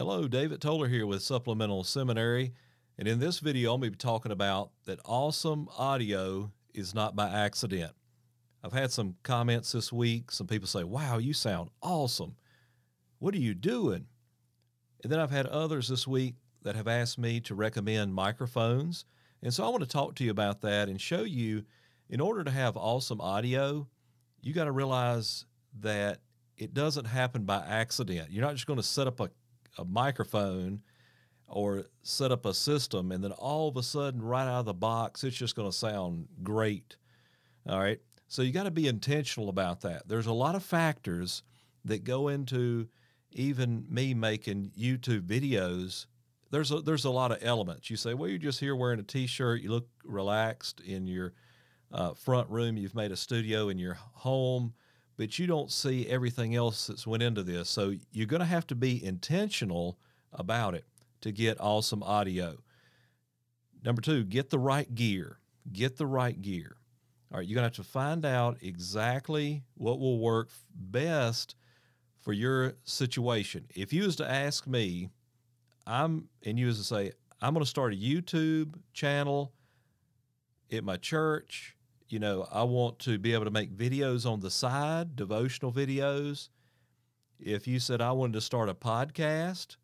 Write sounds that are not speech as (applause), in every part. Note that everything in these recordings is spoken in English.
Hello, David Toller here with Supplemental Seminary. And in this video, I'm going to be talking about that awesome audio is not by accident. I've had some comments this week. Some people say, Wow, you sound awesome. What are you doing? And then I've had others this week that have asked me to recommend microphones. And so I want to talk to you about that and show you in order to have awesome audio, you got to realize that it doesn't happen by accident. You're not just going to set up a, a microphone or set up a system and then all of a sudden, right out of the box, it's just going to sound great. All right. So you got to be intentional about that. There's a lot of factors that go into even me making YouTube videos. There's a, there's a lot of elements. You say, well, you're just here wearing a t-shirt. You look relaxed in your uh, front room. You've made a studio in your home but you don't see everything else that's went into this. So you're going to have to be intentional about it to get awesome audio. Number two, get the right gear. Get the right gear. All right, you're going to have to find out exactly what will work best for your situation. If you was to ask me, I'm and you was to say, I'm going to start a YouTube channel at my church you know, I want to be able to make videos on the side, devotional videos. If you said I wanted to start a podcast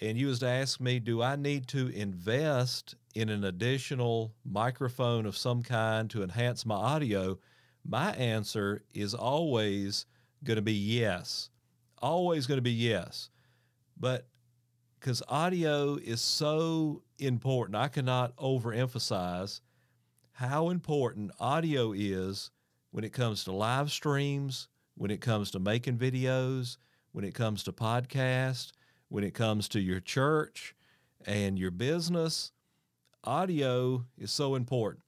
and you was to ask me, do I need to invest in an additional microphone of some kind to enhance my audio? My answer is always going to be yes. Always going to be yes. But because audio is so important, I cannot overemphasize – how important audio is when it comes to live streams, when it comes to making videos, when it comes to podcasts, when it comes to your church and your business. Audio is so important.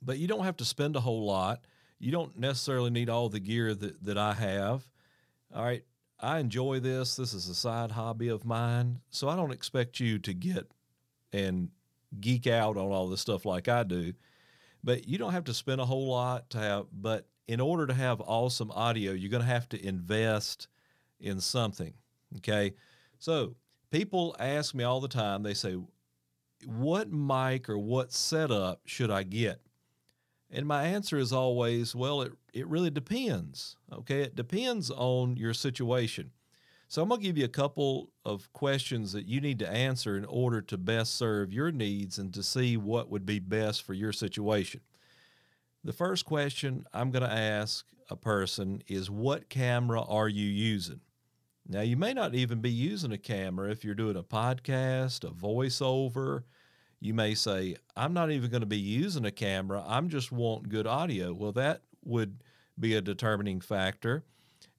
But you don't have to spend a whole lot. You don't necessarily need all the gear that, that I have. All right. I enjoy this. This is a side hobby of mine. So I don't expect you to get and geek out on all this stuff like I do. But you don't have to spend a whole lot to have, but in order to have awesome audio, you're going to have to invest in something. Okay. So people ask me all the time, they say, what mic or what setup should I get? And my answer is always, well, it, it really depends. Okay. It depends on your situation. So I'm going to give you a couple of questions that you need to answer in order to best serve your needs and to see what would be best for your situation. The first question I'm going to ask a person is what camera are you using? Now, you may not even be using a camera if you're doing a podcast, a voiceover. You may say, I'm not even going to be using a camera. I'm just want good audio. Well, that would be a determining factor.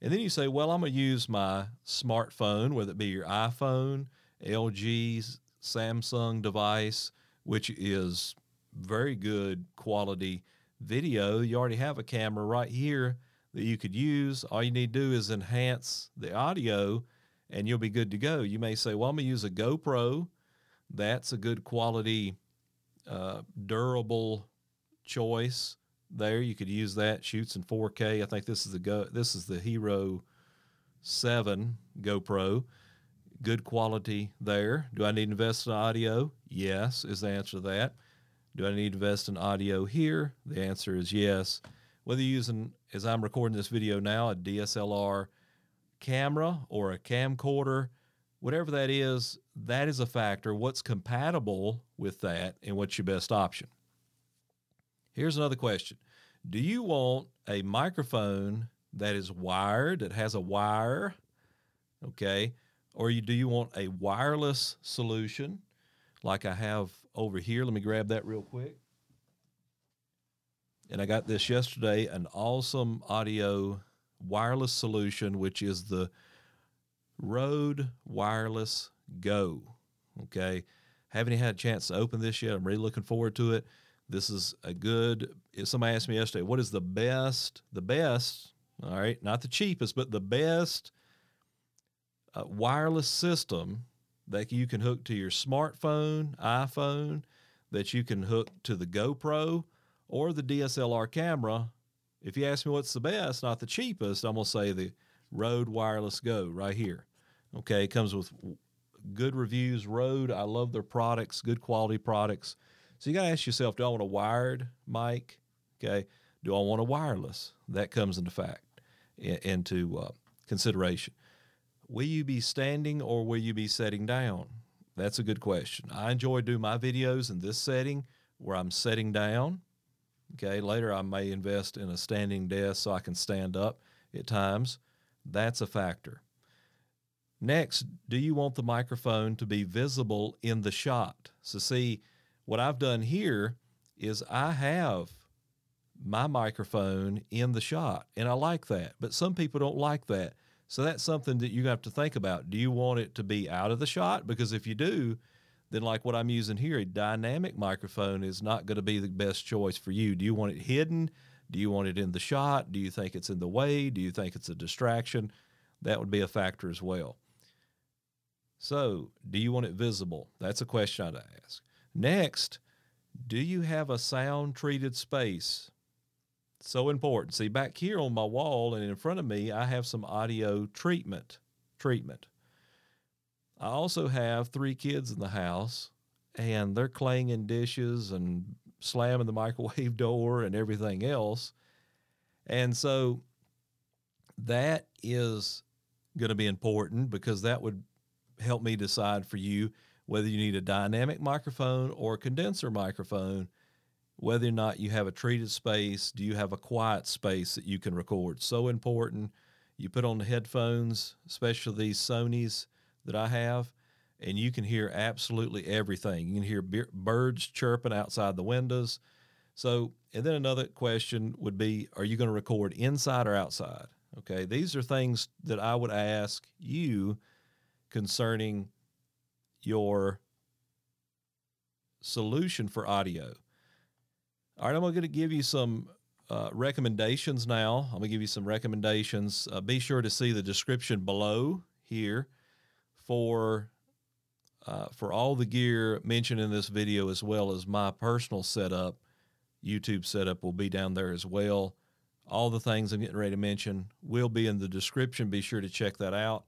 And then you say, well, I'm going to use my smartphone, whether it be your iPhone, LG, Samsung device, which is very good quality video. You already have a camera right here that you could use. All you need to do is enhance the audio and you'll be good to go. You may say, well, I'm going to use a GoPro. That's a good quality, uh, durable choice there. You could use that. Shoots in 4K. I think this is the go. This is the Hero Seven GoPro. Good quality there. Do I need to invest in audio? Yes, is the answer to that. Do I need to invest in audio here? The answer is yes. Whether you're using, as I'm recording this video now, a DSLR camera or a camcorder, whatever that is, that is a factor. What's compatible with that and what's your best option? Here's another question Do you want a microphone that is wired, that has a wire? Okay. Or you, do you want a wireless solution like I have over here? Let me grab that real quick. And I got this yesterday an awesome audio wireless solution, which is the Rode Wireless Go. Okay. Haven't had a chance to open this yet. I'm really looking forward to it. This is a good. If somebody asked me yesterday, what is the best? The best, all right, not the cheapest, but the best uh, wireless system that you can hook to your smartphone, iPhone, that you can hook to the GoPro or the DSLR camera. If you ask me what's the best, not the cheapest, I'm going to say the Rode Wireless Go right here. Okay, it comes with good reviews. Rode, I love their products, good quality products. So you got to ask yourself, do I want a wired mic? Okay, do I want a wireless? That comes into fact into uh, consideration. Will you be standing or will you be sitting down? That's a good question. I enjoy doing my videos in this setting where I'm sitting down. Okay, later I may invest in a standing desk so I can stand up at times. That's a factor. Next, do you want the microphone to be visible in the shot? So, see, what I've done here is I have my microphone in the shot, and I like that. But some people don't like that. So that's something that you have to think about. Do you want it to be out of the shot? Because if you do, then like what I'm using here, a dynamic microphone is not going to be the best choice for you. Do you want it hidden? Do you want it in the shot? Do you think it's in the way? Do you think it's a distraction? That would be a factor as well. So, do you want it visible? That's a question I'd ask. Next, do you have a sound treated space? So important. See, back here on my wall and in front of me, I have some audio treatment. Treatment. I also have three kids in the house, and they're clanging dishes and slamming the microwave (laughs) door and everything else. And so that is going to be important because that would help me decide for you whether you need a dynamic microphone or a condenser microphone, whether or not you have a treated space, do you have a quiet space that you can record? So important. You put on the headphones, especially these Sony's that I have, and you can hear absolutely everything. You can hear birds chirping outside the windows. So, and then another question would be Are you going to record inside or outside? Okay, these are things that I would ask you concerning your solution for audio. All right, I'm going to give you some uh, recommendations now. I'm going to give you some recommendations. Uh, be sure to see the description below here for uh, for all the gear mentioned in this video, as well as my personal setup. YouTube setup will be down there as well. All the things I'm getting ready to mention will be in the description. Be sure to check that out.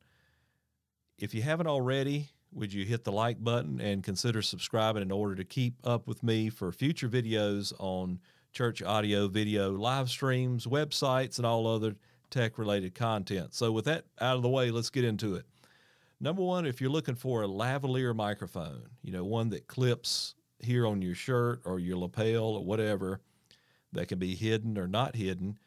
If you haven't already, would you hit the like button and consider subscribing in order to keep up with me for future videos on church audio, video, live streams, websites, and all other tech related content? So, with that out of the way, let's get into it. Number one, if you're looking for a lavalier microphone, you know, one that clips here on your shirt or your lapel or whatever that can be hidden or not hidden.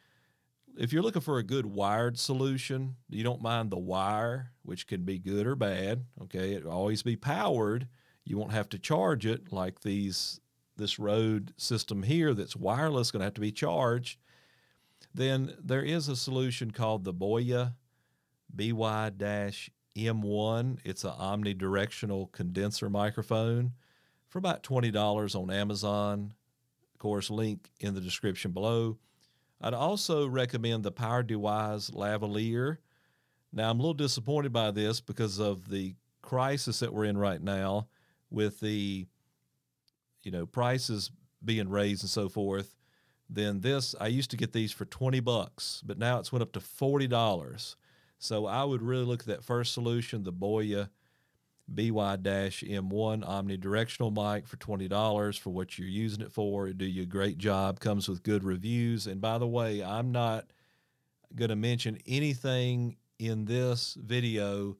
If you're looking for a good wired solution, you don't mind the wire, which can be good or bad. Okay, it will always be powered. You won't have to charge it like these this Rode system here that's wireless going to have to be charged. Then there is a solution called the Boya BY M1. It's an omnidirectional condenser microphone for about $20 on Amazon. Of course, link in the description below. I'd also recommend the PowerDeWise lavalier. Now, I'm a little disappointed by this because of the crisis that we're in right now with the you know prices being raised and so forth then this i used to get these for 20 bucks but now it's went up to $40 so I would really look at that first solution, the Boya BY-M1 omnidirectional mic for $20 for what you're using it for. It do you a great job, comes with good reviews. And by the way, I'm not going to mention anything in this video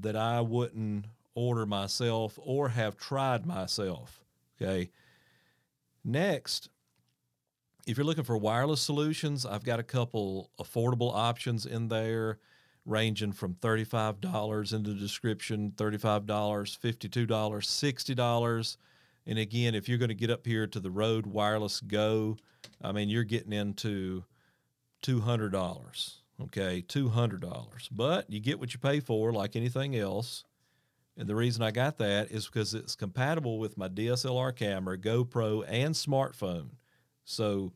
that I wouldn't order myself or have tried myself. Okay. Next, if you're looking for wireless solutions, I've got a couple affordable options in there ranging from $35 in the description, $35, $52, $60. And again, if you're going to get up here to the Rode Wireless Go, I mean, you're getting into $200. Okay, $200. But you get what you pay for, like anything else. And the reason I got that is because it's compatible with my DSLR camera, GoPro, and smartphone. So,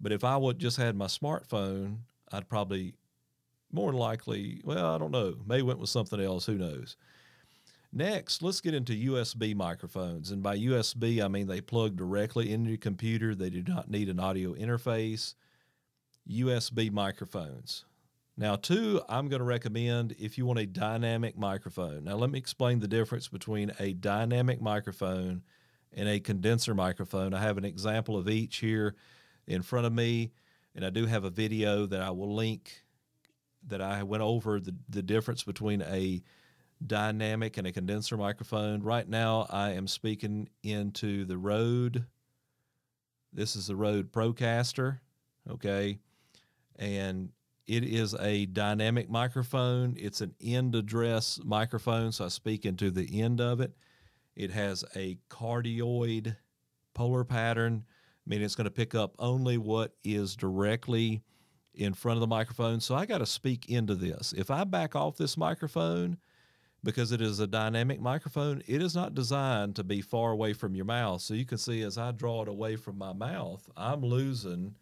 but if I would just had my smartphone, I'd probably more than likely, well, I don't know. May went with something else. Who knows? Next, let's get into USB microphones. And by USB, I mean they plug directly into your computer. They do not need an audio interface. USB microphones. Now, two, I'm going to recommend if you want a dynamic microphone. Now, let me explain the difference between a dynamic microphone and a condenser microphone. I have an example of each here in front of me, and I do have a video that I will link that I went over the, the difference between a dynamic and a condenser microphone. Right now, I am speaking into the Rode. This is the Rode Procaster, okay? And it is a dynamic microphone. It's an end address microphone, so I speak into the end of it. It has a cardioid polar pattern, meaning it's going to pick up only what is directly in front of the microphone. So I got to speak into this. If I back off this microphone, because it is a dynamic microphone, it is not designed to be far away from your mouth. So you can see as I draw it away from my mouth, I'm losing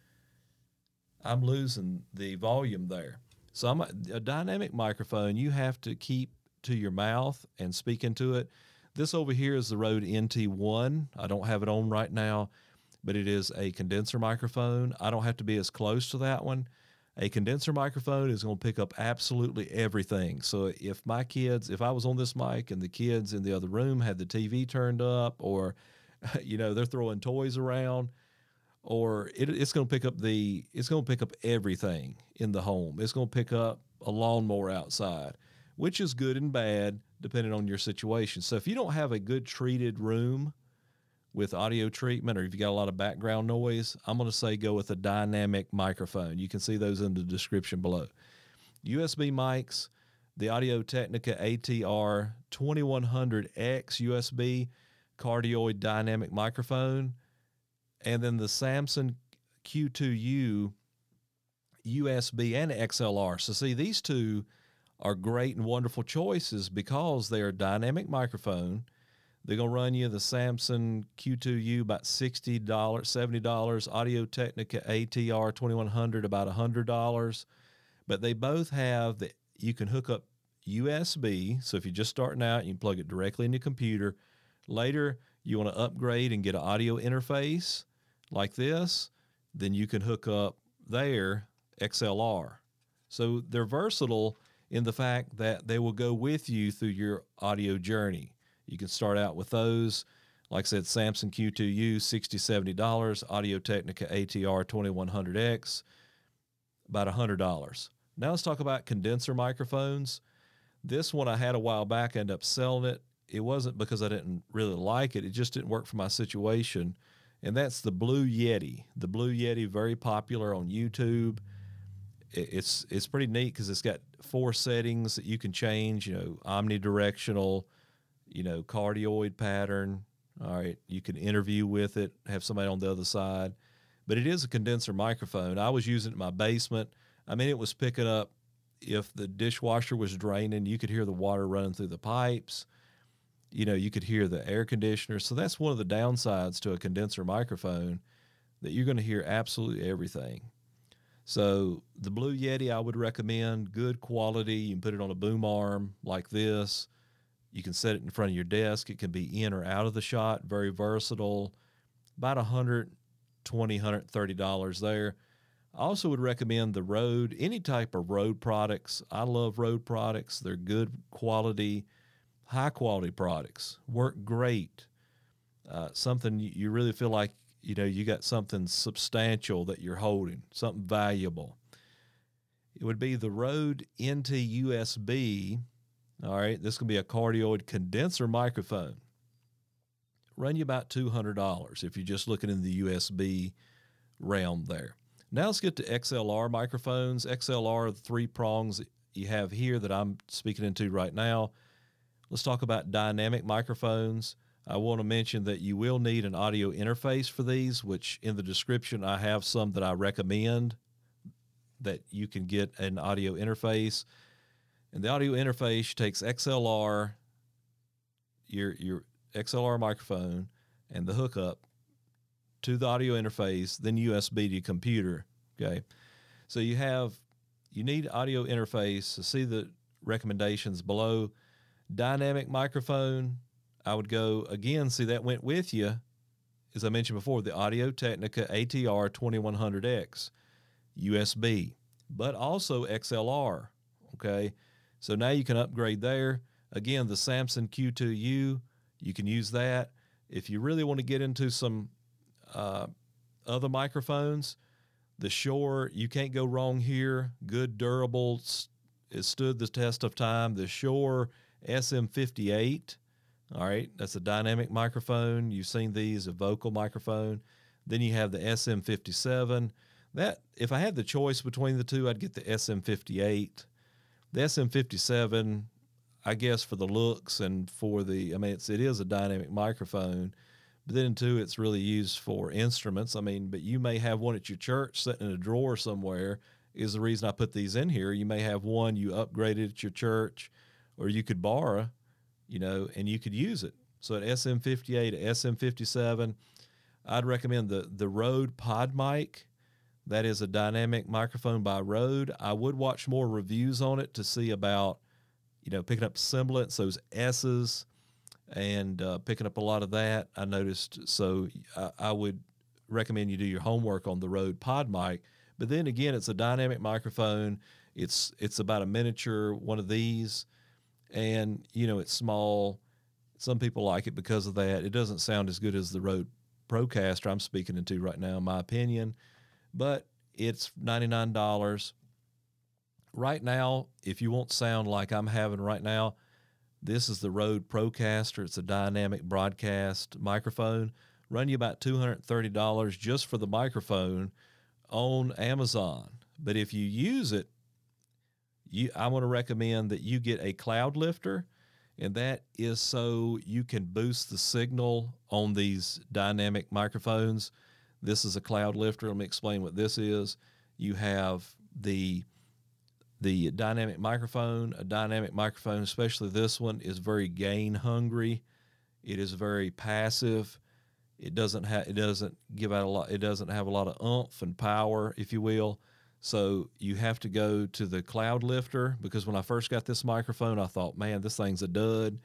I'm losing the volume there. So I'm a, a dynamic microphone. You have to keep to your mouth and speak into it. This over here is the Rode NT1. I don't have it on right now, but it is a condenser microphone. I don't have to be as close to that one. A condenser microphone is going to pick up absolutely everything. So if my kids, if I was on this mic and the kids in the other room had the TV turned up or, (laughs) you know, they're throwing toys around, or it, it's going to pick up the it's going to pick up everything in the home. It's going to pick up a lawnmower outside, which is good and bad depending on your situation. So if you don't have a good treated room with audio treatment or if you got a lot of background noise, I'm going to say go with a dynamic microphone. You can see those in the description below. USB mics, the Audio Technica ATR 2100X USB cardioid dynamic microphone and then the Samson Q2U USB and XLR. So, see, these two are great and wonderful choices because they are dynamic microphone. They're to run you the Samson Q2U about $60, $70, Audio Technica ATR 2100 about $100. But they both have that you can hook up USB. So if you're just starting out, you can plug it directly in your computer. Later, you want to upgrade and get an audio interface like this, then you can hook up there XLR. So they're versatile in the fact that they will go with you through your audio journey. You can start out with those. Like I said, Samson Q2U, $60, $70. Audio Technica ATR 2100X, about $100. Now let's talk about condenser microphones. This one I had a while back, I ended up selling it. It wasn't because I didn't really like it, it just didn't work for my situation and that's the Blue Yeti. The Blue Yeti, very popular on YouTube. It's it's pretty neat because it's got four settings that you can change. You know, omnidirectional, you know, cardioid pattern. All right, you can interview with it, have somebody on the other side, but it is a condenser microphone. I was using it in my basement. I mean, it was picking up if the dishwasher was draining, you could hear the water running through the pipes you know, you could hear the air conditioner. So that's one of the downsides to a condenser microphone that you're going to hear absolutely everything. So the Blue Yeti, I would recommend good quality. You can put it on a boom arm like this. You can set it in front of your desk. It can be in or out of the shot. Very versatile. About 120 $130 there. I also would recommend the Rode, any type of Rode products. I love Rode products. They're good quality high quality products work great. Uh, something you really feel like you know you got something substantial that you're holding, something valuable. It would be the Rode NT USB. All right, this could be a cardioid condenser microphone. Run you about two hundred dollars if you're just looking in the USB realm there. Now let's get to XLR microphones. XLR, three prongs you have here that I'm speaking into right now. Let's talk about dynamic microphones. I want to mention that you will need an audio interface for these, which in the description I have some that I recommend that you can get an audio interface. And the audio interface takes XLR, your your XLR microphone, and the hookup to the audio interface, then USB to your computer. Okay. So you have you need audio interface to see the recommendations below dynamic microphone, I would go again. See, that went with you, as I mentioned before, the Audio Technica ATR 2100X USB. but also XLR. Okay. So now you can upgrade there. Again, the Samson Q2U, you can use that. If you really want to get into some uh, other microphones, the Shure, you can't go wrong here. Good, durable, it stood the test of time. The Shure SM58, all right, that's a dynamic microphone. You've seen these, a vocal microphone. Then you have the SM57. That if I had the choice between the two, I'd get the SM58. The SM57, I guess, for the looks and for the, I mean, it's it is a dynamic microphone, but then too, it's really used for instruments. I mean, but you may have one at your church sitting in a drawer somewhere. Is the reason I put these in here. You may have one you upgraded at your church, or you could borrow, you know, and you could use it. So at SM58, SM57, I'd recommend the the Rode PodMic. That is a dynamic microphone by Rode. I would watch more reviews on it to see about, you know, picking up sibilance, those S's, and uh, picking up a lot of that. I noticed. So I, I would recommend you do your homework on the Rode PodMic. But then again, it's a dynamic microphone. It's it's about a miniature one of these, and you know it's small. Some people like it because of that. It doesn't sound as good as the Rode Procaster I'm speaking into right now, in my opinion, but it's ninety nine dollars. Right now, if you want sound like I'm having right now, this is the Rode Procaster. It's a dynamic broadcast microphone. Run you about $230 just for the microphone on Amazon. But if you use it, you, I want to recommend that you get a Cloudlifter, and that is so you can boost the signal on these dynamic microphones. This is a Cloudlifter. Let me explain what this is. You have the the dynamic microphone, a dynamic microphone, especially this one, is very gain hungry. It is very passive. It doesn't have it doesn't give out a lot. It doesn't have a lot of oomph and power, if you will. So you have to go to the Cloudlifter because when I first got this microphone, I thought, man, this thing's a dud.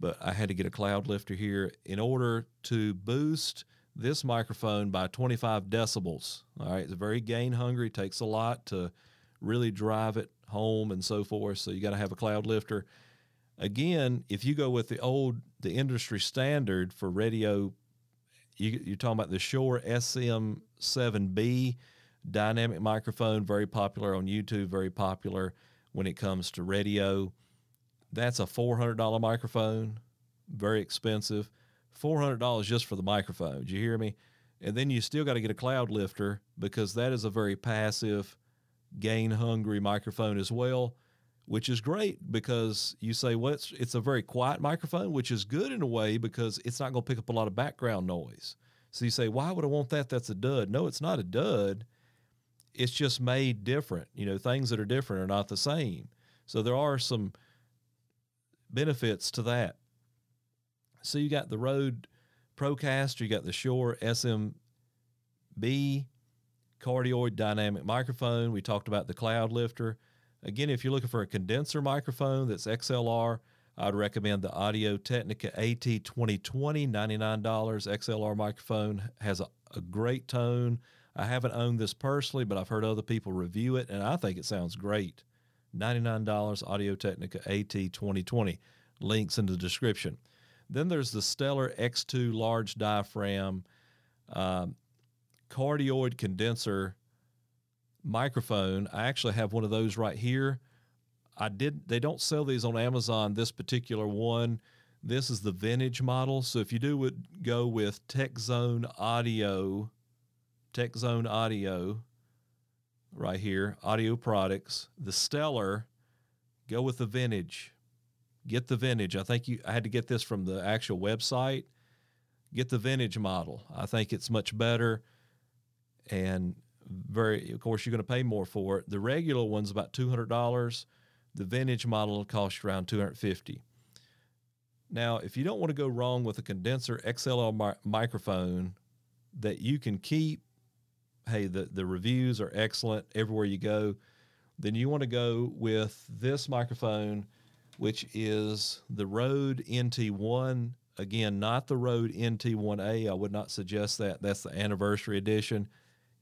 But I had to get a Cloudlifter here in order to boost this microphone by 25 decibels. All right, it's very gain hungry. Takes a lot to really drive it home and so forth. So you got to have a Cloudlifter. Again, if you go with the old, the industry standard for radio, you, you're talking about the Shure SM7B dynamic microphone, very popular on YouTube, very popular when it comes to radio. That's a $400 microphone, very expensive. $400 just for the microphone. Do you hear me? And then you still got to get a Cloudlifter because that is a very passive gain hungry microphone as well, which is great because you say, well, it's, it's a very quiet microphone, which is good in a way because it's not going to pick up a lot of background noise. So you say, why would I want that? That's a dud. No, it's not a dud. It's just made different. You know, things that are different are not the same. So there are some benefits to that. So you got the Rode Procaster, you got the Shure SMB cardioid dynamic microphone. We talked about the Cloudlifter. Again, if you're looking for a condenser microphone that's XLR, I'd recommend the Audio Technica AT2020, $99 XLR microphone. Has a, a great tone. I haven't owned this personally, but I've heard other people review it, and I think it sounds great. $99 Audio Technica AT2020. Links in the description. Then there's the Stellar X2 large diaphragm. Um, cardioid condenser microphone. I actually have one of those right here. I did. They don't sell these on Amazon. This particular one. This is the vintage model. So if you do would go with TechZone Audio, TechZone Audio, right here, audio products, the Stellar, go with the vintage. Get the vintage. I think you. I had to get this from the actual website. Get the vintage model. I think it's much better and very of course you're going to pay more for it. The regular one's about two hundred dollars. The vintage model costs around two hundred fifty. Now, if you don't want to go wrong with a condenser XLR mi- microphone that you can keep, hey, the, the reviews are excellent everywhere you go, then you want to go with this microphone, which is the Rode NT1. Again, not the Rode NT1A. I would not suggest that. That's the anniversary edition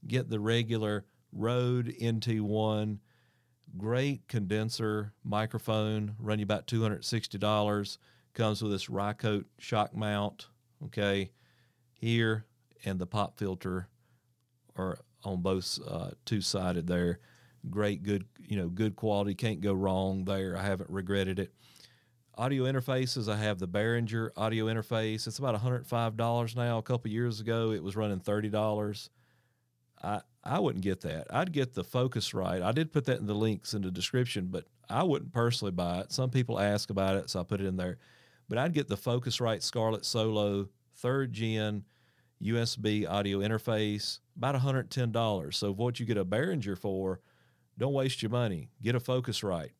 get the regular Rode NT1. Great condenser microphone, run you about $260. Comes with this Rycote shock mount, okay, here, and the pop filter are on both uh, two sided there. Great, good, you know, good quality. Can't go wrong there. I haven't regretted it. Audio interfaces, I have the Behringer audio interface. It's about $105 now. A couple years ago, it was running $30. I I wouldn't get that. I'd get the Focusrite. I did put that in the links in the description, but I wouldn't personally buy it. Some people ask about it, so I put it in there. But I'd get the Focusrite Scarlett Solo third gen USB audio interface, about $110. So what you get a Behringer for, don't waste your money. Get a Focusrite.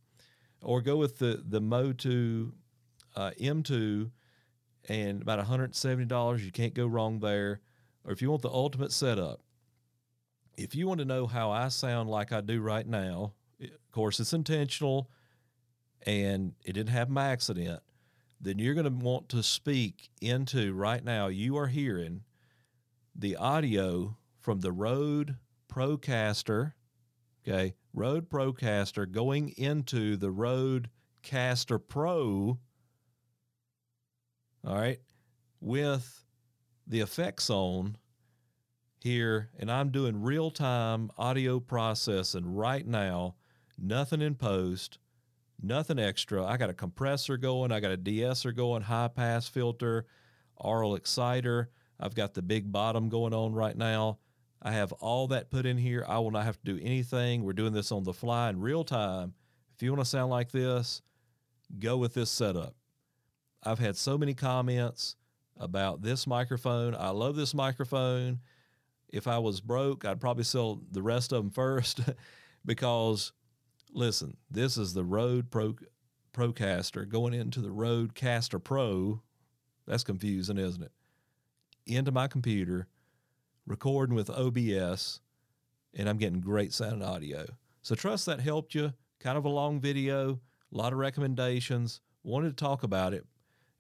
Or go with the, the MOTU uh, M2 and about $170. You can't go wrong there. Or if you want the ultimate setup, if you want to know how I sound like I do right now, of course, it's intentional and it didn't happen by accident, then you're going to want to speak into right now, you are hearing the audio from the Rode Procaster, okay, Rode Procaster going into the Rode Caster Pro, all right, with the effects on here, and I'm doing real time audio processing right now, nothing in post, nothing extra. I got a compressor going, I got a de-esser going, high pass filter, aural exciter. I've got the big bottom going on right now. I have all that put in here. I will not have to do anything. We're doing this on the fly in real time. If you want to sound like this, go with this setup. I've had so many comments about this microphone. I love this microphone. If I was broke, I'd probably sell the rest of them first (laughs) because listen, this is the Rode Pro Procaster going into the RodeCaster Pro. That's confusing, isn't it? Into my computer, recording with OBS, and I'm getting great sound and audio. So trust that helped you. Kind of a long video, a lot of recommendations. Wanted to talk about it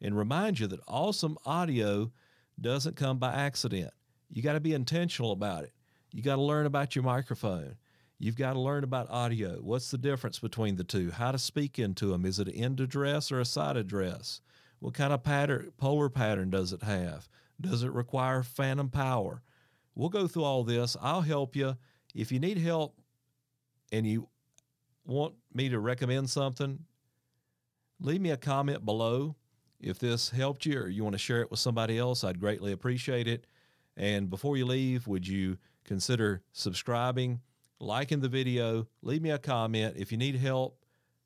and remind you that awesome audio doesn't come by accident. You got to be intentional about it. You got to learn about your microphone. You've got to learn about audio. What's the difference between the two? How to speak into them? Is it an end address or a side address? What kind of pattern, polar pattern does it have? Does it require phantom power? We'll go through all this. I'll help you. If you need help and you want me to recommend something, leave me a comment below. If this helped you or you want to share it with somebody else, I'd greatly appreciate it. And before you leave, would you consider subscribing? liking the video, leave me a comment. If you need help,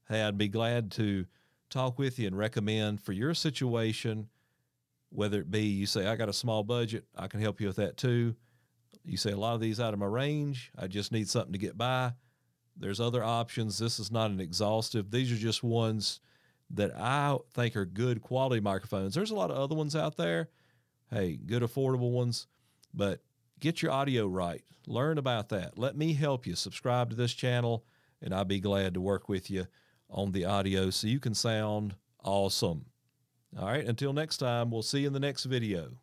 hey, I'd be glad to talk with you and recommend for your situation, whether it be you say, I got a small budget, I can help you with that too. You say, a lot of these out of my range, I just need something to get by. There's other options. This is not an exhaustive, these are just ones that I think are good quality microphones. There's a lot of other ones out there. Hey, good affordable ones, but get your audio right. Learn about that. Let me help you. Subscribe to this channel, and I'll be glad to work with you on the audio so you can sound awesome. All right, until next time, we'll see you in the next video.